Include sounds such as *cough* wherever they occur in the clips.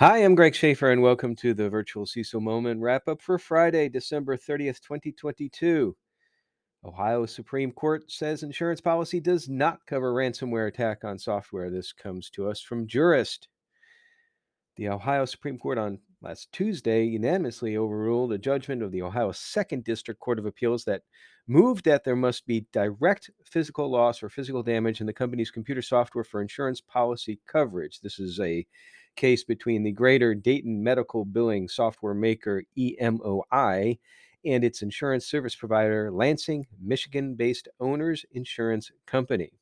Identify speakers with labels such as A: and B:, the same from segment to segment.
A: Hi, I'm Greg Schaefer, and welcome to the virtual CISO Moment wrap up for Friday, December 30th, 2022. Ohio Supreme Court says insurance policy does not cover ransomware attack on software. This comes to us from Jurist. The Ohio Supreme Court on last Tuesday unanimously overruled a judgment of the Ohio Second District Court of Appeals that moved that there must be direct physical loss or physical damage in the company's computer software for insurance policy coverage. This is a case between the Greater Dayton Medical Billing Software Maker EMOI and its insurance service provider, Lansing, Michigan based Owners Insurance Company.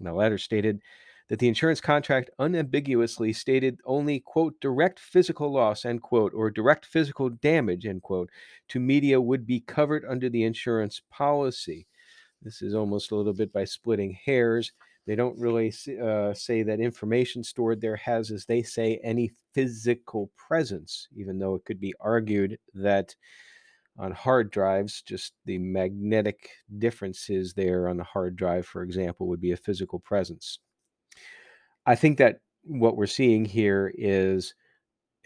A: the latter stated that the insurance contract unambiguously stated only, quote, direct physical loss, end quote, or direct physical damage, end quote, to media would be covered under the insurance policy. This is almost a little bit by splitting hairs. They don't really uh, say that information stored there has, as they say, any physical presence, even though it could be argued that on hard drives, just the magnetic differences there on the hard drive, for example, would be a physical presence. I think that what we're seeing here is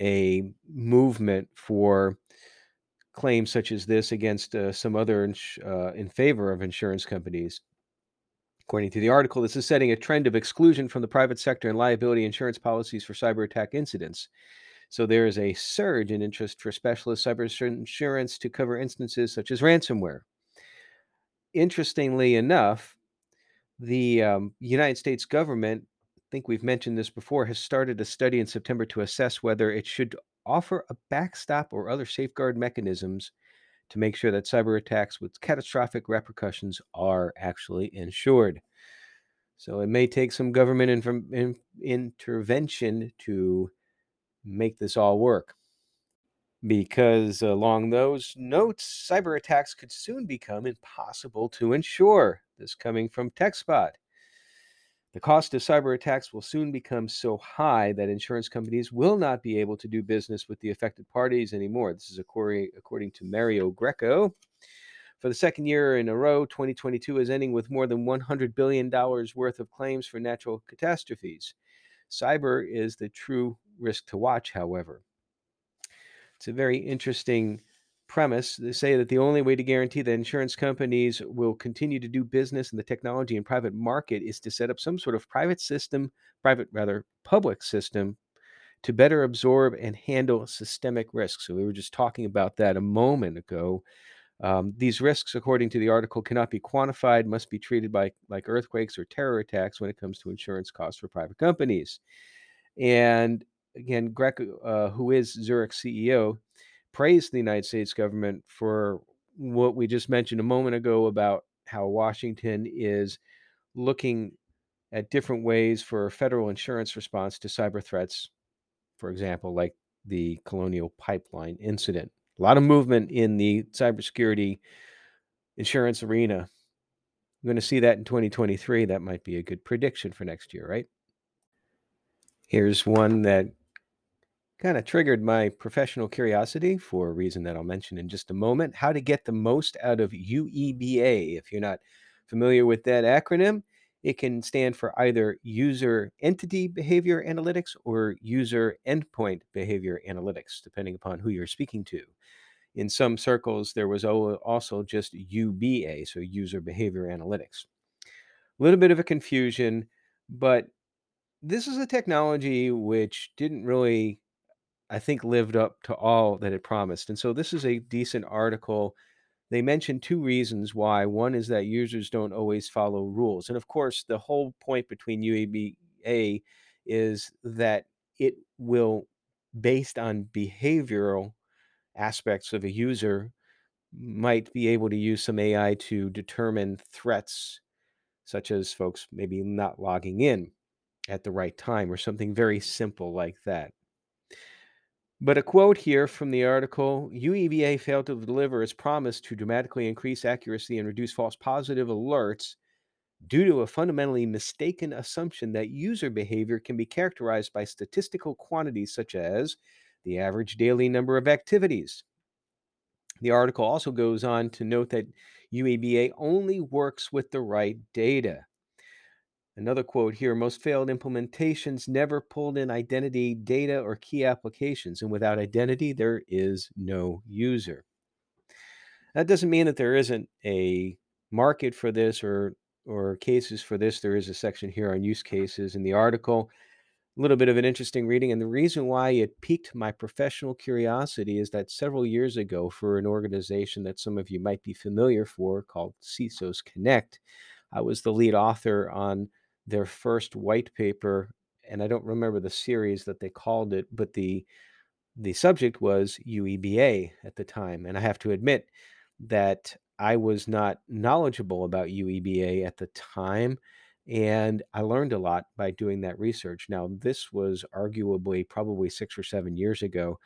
A: a movement for claims such as this against uh, some other ins- uh, in favor of insurance companies According to the article, this is setting a trend of exclusion from the private sector and liability insurance policies for cyber attack incidents. So there is a surge in interest for specialist cyber insurance to cover instances such as ransomware. Interestingly enough, the um, United States government, I think we've mentioned this before, has started a study in September to assess whether it should offer a backstop or other safeguard mechanisms to make sure that cyber attacks with catastrophic repercussions are actually insured. So it may take some government in, in, intervention to make this all work. Because along those notes, cyber attacks could soon become impossible to insure. This coming from TechSpot. The cost of cyber attacks will soon become so high that insurance companies will not be able to do business with the affected parties anymore. This is according, to Mario Greco. For the second year in a row, 2022 is ending with more than $100 billion worth of claims for natural catastrophes. Cyber is the true risk to watch, however. It's a very interesting premise. They say that the only way to guarantee that insurance companies will continue to do business in the technology and private market is to set up some sort of private system, private rather public system to better absorb and handle systemic risks. So we were just talking about that a moment ago. Um, these risks, according to the article, cannot be quantified, must be treated by like earthquakes or terror attacks when it comes to insurance costs for private companies. And again, Greco, uh, who is Zurich CEO, praised the United States government for what we just mentioned a moment ago about how Washington is looking at different ways for federal insurance response to cyber threats, for example, like the Colonial Pipeline incident. A lot of movement in the cybersecurity insurance arena. I'm going to see that in 2023. That might be a good prediction for next year, right? Here's one that kind of triggered my professional curiosity for a reason that I'll mention in just a moment. How to get the most out of UEBA. If you're not familiar with that acronym, it can stand for either user entity behavior analytics or user endpoint behavior analytics, depending upon who you're speaking to. In some circles, there was also just UBA, so user behavior analytics. A little bit of a confusion, but this is a technology which didn't really I think, lived up to all that it promised. And so this is a decent article. They mention two reasons why. One is that users don't always follow rules. And of course, the whole point between UEBA is that it will, based on behavioral aspects of a user, might be able to use some AI to determine threats, such as folks maybe not logging in at the right time or something very simple like that. But a quote here from the article UEBA failed to deliver its promise to dramatically increase accuracy and reduce false positive alerts due to a fundamentally mistaken assumption that user behavior can be characterized by statistical quantities such as the average daily number of activities. The article also goes on to note that UEBA only works with the right data. Another quote here most failed implementations never pulled in identity data or key applications, and without identity, there is no user. That doesn't mean that there isn't a market for this or or cases for this. There is a section here on use cases in the article. A little bit of an interesting reading, and the reason why it piqued my professional curiosity is that several years ago, for an organization that some of you might be familiar for called CISOs Connect, I was the lead author on their first white paper, and I don't remember the series that they called it, but the the subject was UEBA at the time, and I have to admit that I was not knowledgeable about UEBA at the time, and I learned a lot by doing that research. Now, this was arguably probably 6 or 7 years ago,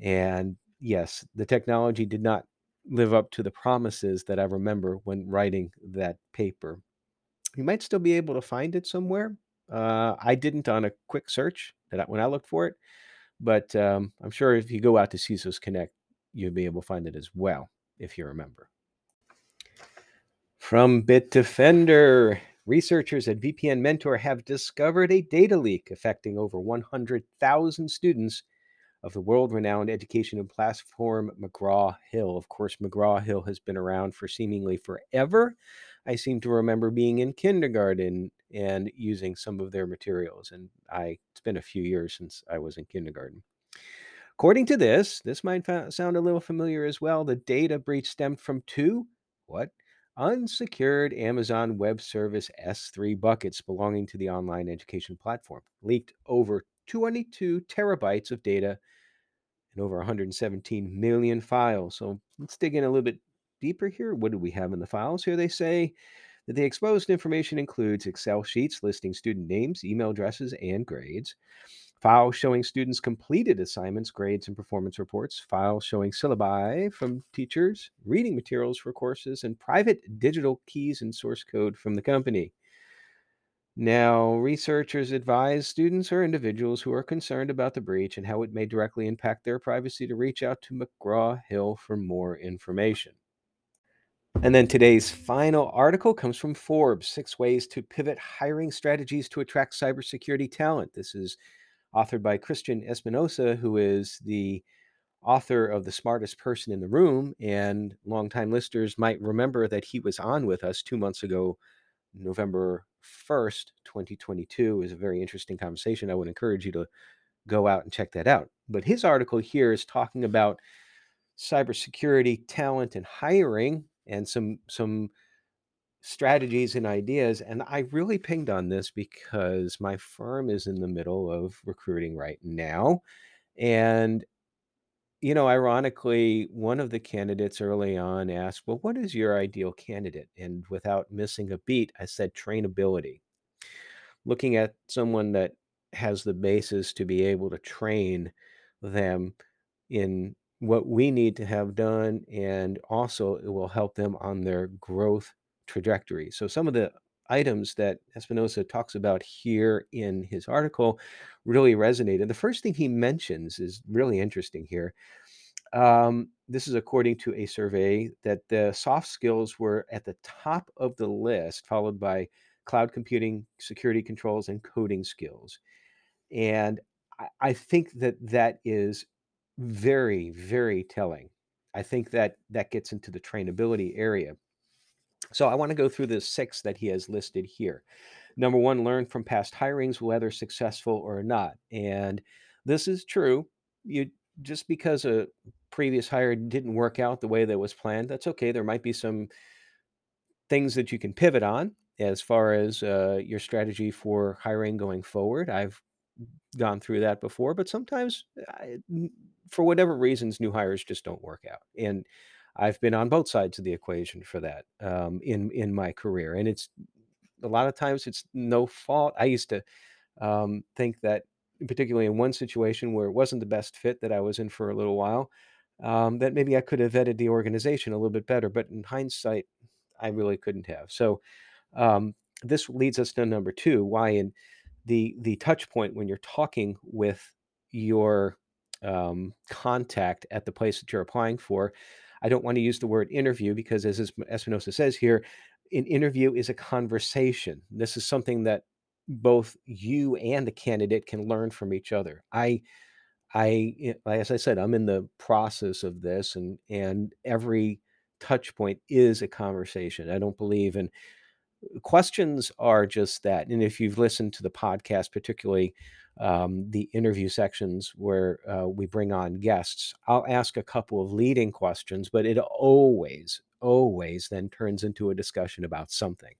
A: and yes, the technology did not live up to the promises that I remember when writing that paper. You might still be able to find it somewhere. Uh, I didn't on a quick search that when I looked for it, but, um, I'm sure if you go out to CISOs Connect, you'll be able to find it as well, if you remember. From Bitdefender, researchers at VPN Mentor have discovered a data leak affecting over 100,000 students of the world-renowned education platform McGraw-Hill. Of course, McGraw-Hill has been around for seemingly forever. I seem to remember being in kindergarten and using some of their materials, and I it's been a few years since I was in kindergarten. According to this, this might sound a little familiar as well. The data breach stemmed from two what? Unsecured Amazon Web Service S3 buckets belonging to the online education platform. Leaked over 22 terabytes of data and over 117 million files. So let's dig in a little bit deeper here. What do we have in the files? Here they say that the exposed information includes Excel sheets listing student names, email addresses, and grades. Files showing students' completed assignments, grades, and performance reports. Files showing syllabi from teachers, reading materials for courses, and private digital keys and source code from the company. Now, researchers advise students or individuals who are concerned about the breach and how it may directly impact their privacy to reach out to McGraw Hill for more information. And then today's final article comes from Forbes Six Ways to Pivot Hiring Strategies to Attract Cybersecurity Talent. This is authored by Christian Espinosa, who is the author of The Smartest Person in the Room. And longtime listeners might remember that he was on with us two months ago November 1st, 2022 is a very interesting conversation. I would encourage you to go out and check that out. But his article here is talking about cybersecurity talent and hiring and some some strategies and ideas and I really pinged on this because my firm is in the middle of recruiting right now and you know, ironically, one of the candidates early on asked, Well, what is your ideal candidate? And without missing a beat, I said trainability. Looking at someone that has the basis to be able to train them in what we need to have done, and also it will help them on their growth trajectory. So, some of the items that Espinosa talks about here in his article really resonated. The first thing he mentions is really interesting here. Um, this is according to a survey that the soft skills were at the top of the list, followed by cloud computing, security controls, and coding skills. And I, I think that that is very, very telling. I think that that gets into the trainability area. So I want to go through the six that he has listed here. Number one, learn from past hirings, whether successful or not. And this is true. You just because a previous hire didn't work out the way that was planned, that's okay. There might be some things that you can pivot on as far as uh, your strategy for hiring going forward. I've gone through that before, but sometimes, I, for whatever reasons, new hires just don't work out. And I've been on both sides of the equation for that um, in in my career, and it's a lot of times it's no fault. I used to um, think that, particularly in one situation where it wasn't the best fit that I was in for a little while, um, that maybe I could have vetted the organization a little bit better. But in hindsight, I really couldn't have. So um, this leads us to number two: why in the the touch point when you're talking with your um, contact at the place that you're applying for. I don't want to use the word interview because, as Espinosa says here, an interview is a conversation. This is something that both you and the candidate can learn from each other. I I eh, as I said, I'm in the process of this and and every touch point is a conversation. I don't believe in questions are just that. And if you've listened to the podcast, particularly um, the interview sections where uh, we bring on guests, I'll ask a couple of leading questions, but it always, always then turns into a discussion about something.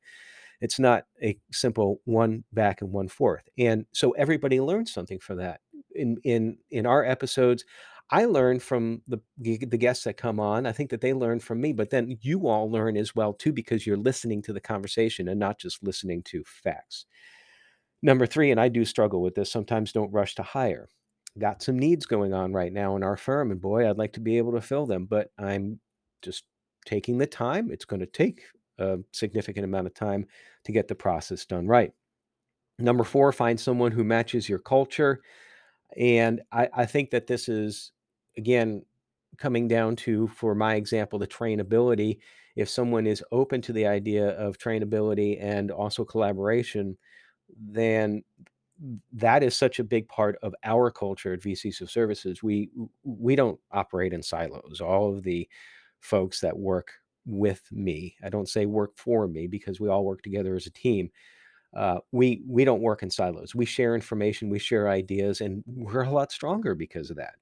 A: It's not a simple one back and one forth. And so everybody learns something from that. In in in our episodes, I learn from the the guests that come on. I think that they learn from me, but then you all learn as well too because you're listening to the conversation and not just listening to facts. Number 3, and I do struggle with this, sometimes don't rush to hire. Got some needs going on right now in our firm, and boy, I'd like to be able to fill them, but I'm just taking the time. It's going to take a significant amount of time to get the process done right. Number 4, find someone who matches your culture. And I, I think that this is, again, coming down to, for my example, the trainability. If someone is open to the idea of trainability and also collaboration, then that is such a big part of our culture at vCISO Services. We we don't operate in silos. All of the folks that work with me, I don't say work for me because we all work together as a team. Uh, we we don't work in silos. We share information, we share ideas, and we're a lot stronger because of that.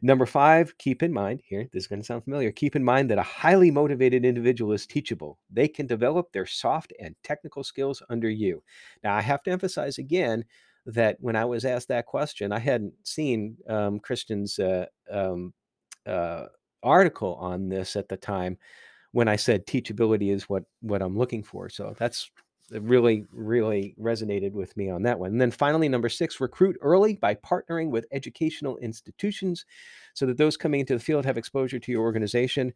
A: Number five, keep in mind here, this is going to sound familiar. Keep in mind that a highly motivated individual is teachable. They can develop their soft and technical skills under you. Now, I have to emphasize again that when I was asked that question, I hadn't seen um, Christian's uh, um, uh, article on this at the time when I said teachability is what what I'm looking for. So that's really, really resonated with me on that one. And then finally, number six, recruit early by partnering with educational institutions so that those coming into the field have exposure to your organization.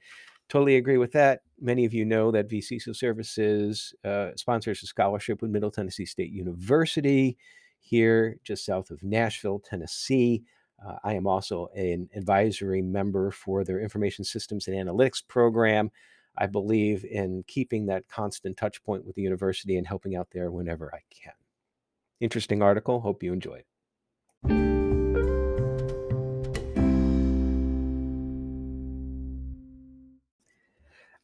A: Totally agree with that. Many of you know that vCISO Services uh, sponsors a scholarship with Middle Tennessee State University here just south of Nashville, Tennessee. Uh, I am also an advisory member for their information systems and analytics program. I believe in keeping that constant touch point with the university and helping out there whenever I can. Interesting article. Hope you enjoy it.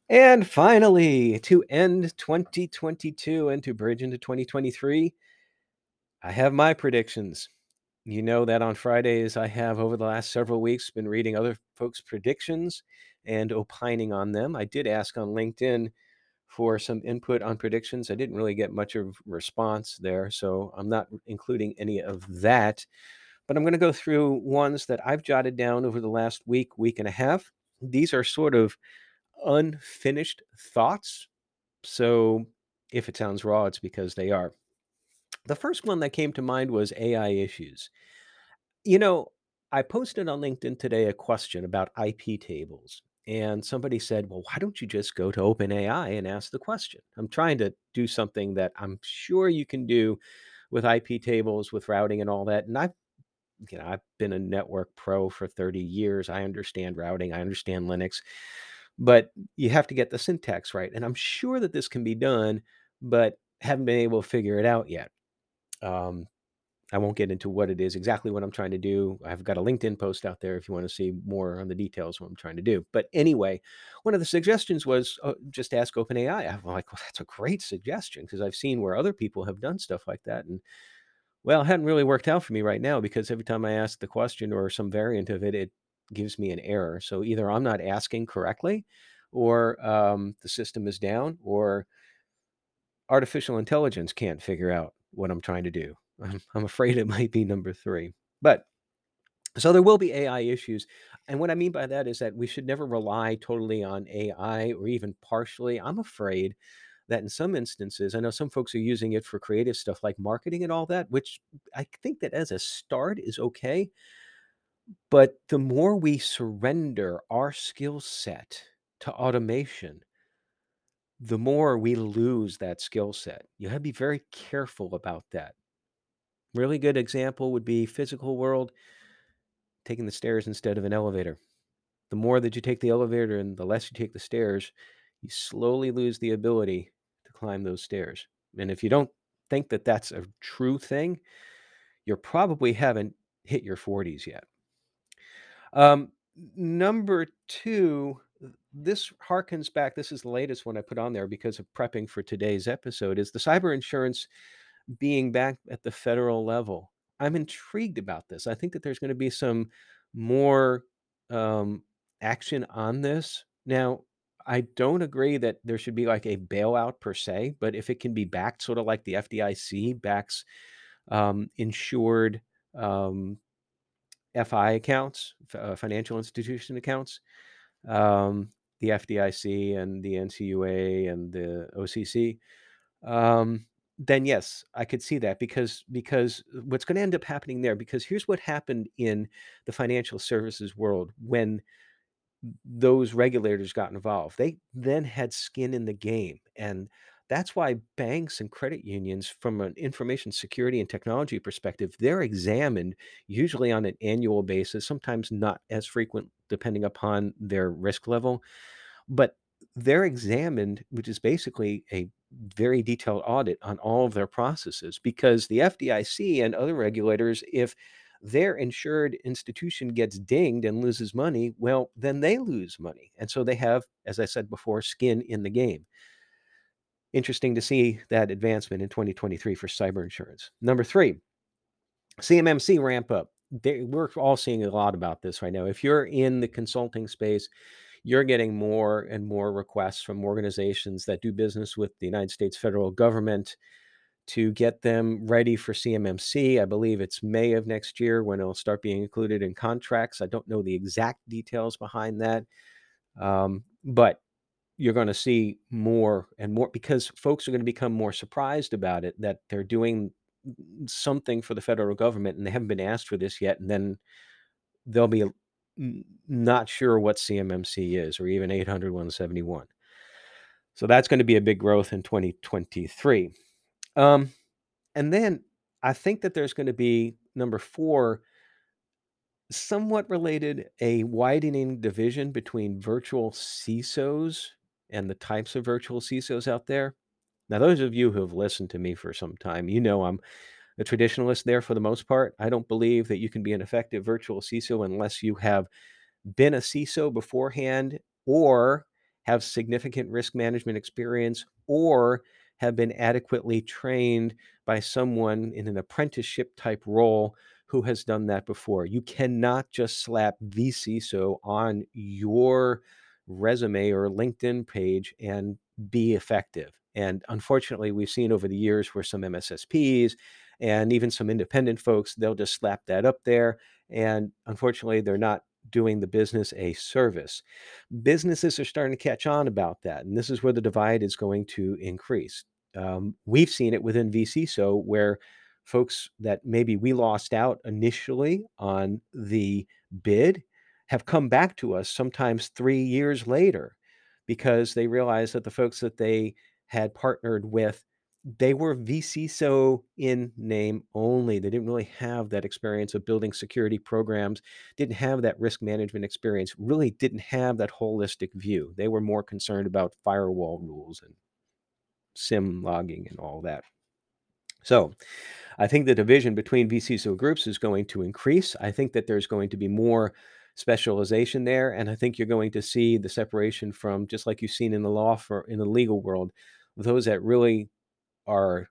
A: And finally, to end 2022 and to bridge into 2023, I have my predictions. You know that on Fridays, I have over the last several weeks been reading other folks' predictions and opining on them. I did ask on LinkedIn for some input on predictions. I didn't really get much of response there, so I'm not including any of that. But I'm going to go through ones that I've jotted down over the last week, week and a half. These are sort of unfinished thoughts. So if it sounds raw, it's because they are. The first one that came to mind was AI issues. You know, I posted on LinkedIn today a question about iptables. And somebody said, Well, why don't you just go to OpenAI and ask the question? I'm trying to do something that I'm sure you can do with iptables, with routing and all that. And I've, you know, I've been a network pro for 30 years. I understand routing, I understand Linux, but you have to get the syntax right. And I'm sure that this can be done, but haven't been able to figure it out yet. Um, I won't get into what it is exactly what I'm trying to do. I've got a LinkedIn post out there if you want to see more on the details what I'm trying to do. But anyway, one of the suggestions was uh, just ask OpenAI. I'm like, well, that's a great suggestion because I've seen where other people have done stuff like that, and well, it hadn't really worked out for me right now because every time I ask the question or some variant of it, it gives me an error. So either I'm not asking correctly, or um, the system is down, or artificial intelligence can't figure out what I'm trying to do. I'm, I'm afraid it might be number three. But so there will be AI issues. And what I mean by that is that we should never rely totally on AI or even partially. I'm afraid that in some instances, I know some folks are using it for creative stuff like marketing and all that, which I think that as a start is okay. But the more we surrender our skill set to automation, the more we lose that skill set. You have to be very careful about that. Really good example would be physical world, taking the stairs instead of an elevator. The more that you take the elevator and the less you take the stairs, you slowly lose the ability to climb those stairs. And if you don't think that that's a true thing, you probably haven't hit your 40s yet. Um, number two, this harkens back this is the latest one I put on there because of prepping for today's episode, is the cyber insurance being back at the federal level. I'm intrigued about this. I think that there's gonna be some more, um, action on this. Now, I don't agree that there should be, like, a bailout per se, but if it can be backed sorta like the FDIC backs, um, insured, um, FI accounts, uh, financial institution accounts, um, the FDIC and the NCUA and the OCC, um, then yes, I could see that because because uh, what's gonna end up happening there because here's what happened in the financial services world when those regulators got involved. They then had skin in the game, and that's why banks and credit unions, from an information security and technology perspective, they're examined usually on an annual basis, sometimes not as frequent depending upon their risk level, but they're examined, which is basically a very detailed audit on all of their processes because the FDIC and other regulators, if their insured institution gets dinged and loses money, well, then they lose money, and so they have, as I said before, skin in the game. Interesting to see that advancement in 2023 for cyber insurance. Number 3, CMMC ramp up. They we're all seeing a lot about this right now. If you're in the consulting space, you're getting more and more requests from organizations that do business with the United States federal government to get them ready for CMMC. I believe it's May of next year when it'll start being included in contracts. I don't know the exact details behind that, um, but you're gonna see more and more because folks are gonna become more surprised about it, that they're doing something for the federal government, and they haven't been asked for this yet, and then they'll be not sure what CMMC is or even 800-171. So that's gonna be a big growth in 2023. Um, and then I think that there's gonna be, number 4 somewhat related, a widening division between virtual CISOs and the types of virtual CISOs out there. Now, those of you who have listened to me for some time, you know I'm a traditionalist there for the most part. I don't believe that you can be an effective virtual CISO unless you have been a CISO beforehand or have significant risk management experience or have been adequately trained by someone in an apprenticeship type role who has done that before. You cannot just slap vCISO on your resume or LinkedIn page and be effective. And unfortunately, we've seen over the years where some MSSPs and even some independent folks, they'll just slap that up there, and unfortunately, they're not doing the business a service. Businesses are starting to catch on about that, and this is where the divide is going to increase. Um, we've seen it within vCISO where folks that maybe we lost out initially on the bid have come back to us sometimes 3 years later because they realize that the folks that they had partnered with, they were vCISO in name only. They didn't really have that experience of building security programs, didn't have that risk management experience, really didn't have that holistic view. They were more concerned about firewall rules and SIEM logging and all that. So, I think the division between vCISO groups is going to increase. I think that there's going to be more specialization there, and I think you're going to see the separation from just like you've seen in the law for in the legal world, those that really are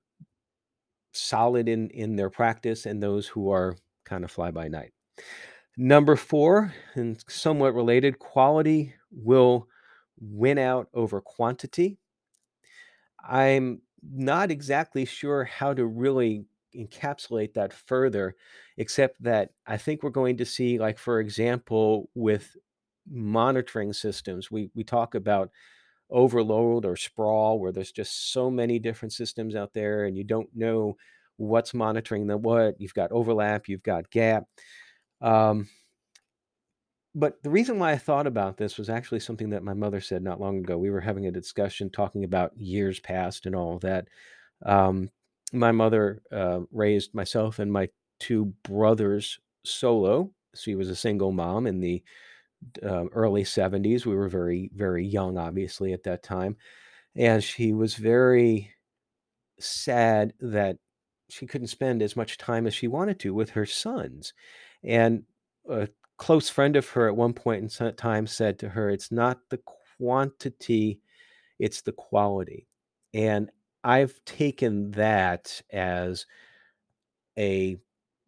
A: solid in in their practice and those who are kinda fly by night. Number 4, and somewhat related, quality will win out over quantity. I'm not exactly sure how to really encapsulate that further, except that I think we're going to see, like, for example, with monitoring systems, we we talk about overload or sprawl where there's just so many different systems out there and you don't know what's monitoring the what. You've got overlap, you've got gap. Um but the reason why I thought about this was actually something that my mother said not long ago. We were having a discussion talking about years past and all that. Um, my mother, uh, raised myself and my 2 brothers solo. She was a single mom in the uh, early '70s. We were very, very young, obviously, at that time, and she was very sad that she couldn't spend as much time as she wanted to with her sons. And a close friend of her at one point in time said to her, It's not the quantity, it's the quality. And I've taken that as a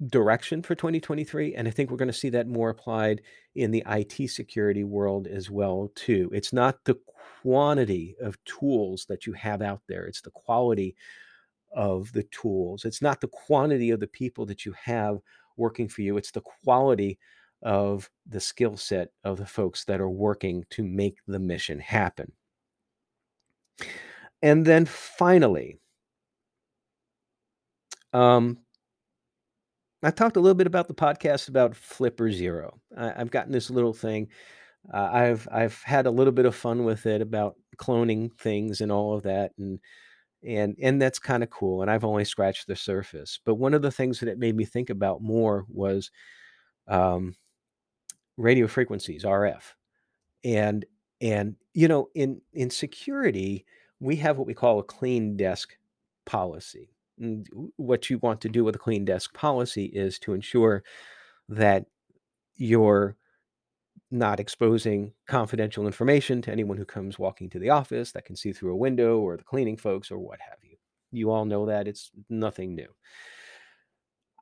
A: direction for 2023 and i think we're going to see that more applied in the IT security world as well too. It's not the quantity of tools that you have out there it's the quality of the tools. It's not the quantity of the people that you have working for you it's the quality of the skill set of the folks that are working to make the mission happen. And then finally um, I talked a little bit about the podcast about Flipper Zero. I, I've gotten this little thing. Uh, I've I've had a little bit of fun with it about cloning things and all of that, and and and that's kind of cool. And I've only scratched the surface. But one of the things that it made me think about more was um, radio frequencies, RF, and and you know in in security we have what we call a clean desk policy. What you want to do with a clean desk policy is to ensure that you're not exposing confidential information to anyone who comes walking to the office that can see through a window or the cleaning folks or what have you. You all know that it's nothing new.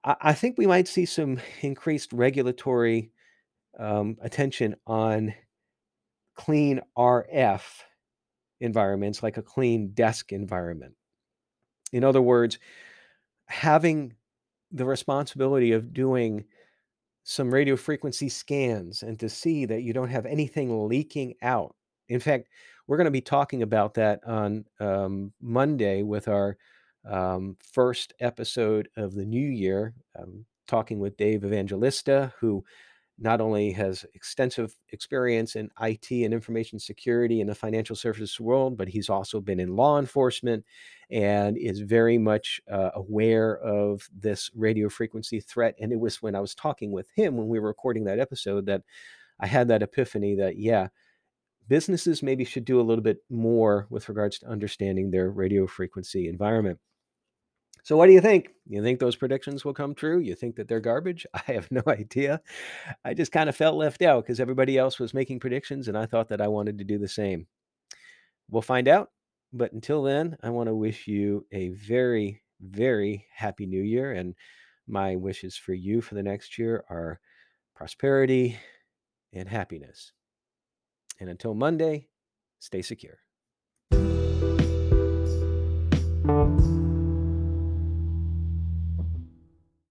A: I, I think we might see some increased regulatory um, attention on clean RF environments like a clean desk environment. In other words, having the responsibility of doing some radio frequency scans and to see that you don't have anything leaking out. In fact, we're going to be talking about that on um, Monday with our um, first episode of the new year, um, talking with Dave Evangelista, who not only has extensive experience in IT and information security in the financial services world, but he's also been in law enforcement and is very much uh, aware of this radio frequency threat. And it was when I was talking with him when we were recording that episode that I had that epiphany that, yeah, businesses maybe should do a little bit more with regards to understanding their radio frequency environment. So, what do you think? You think those predictions will come true? You think that they're garbage? *laughs* I have no idea. I just kind of felt left out because everybody else was making predictions, and I thought that I wanted to do the same. We'll find out. But until then, I want to wish you a very, very happy new year. And my wishes for you for the next year are prosperity and happiness. And until Monday, stay secure.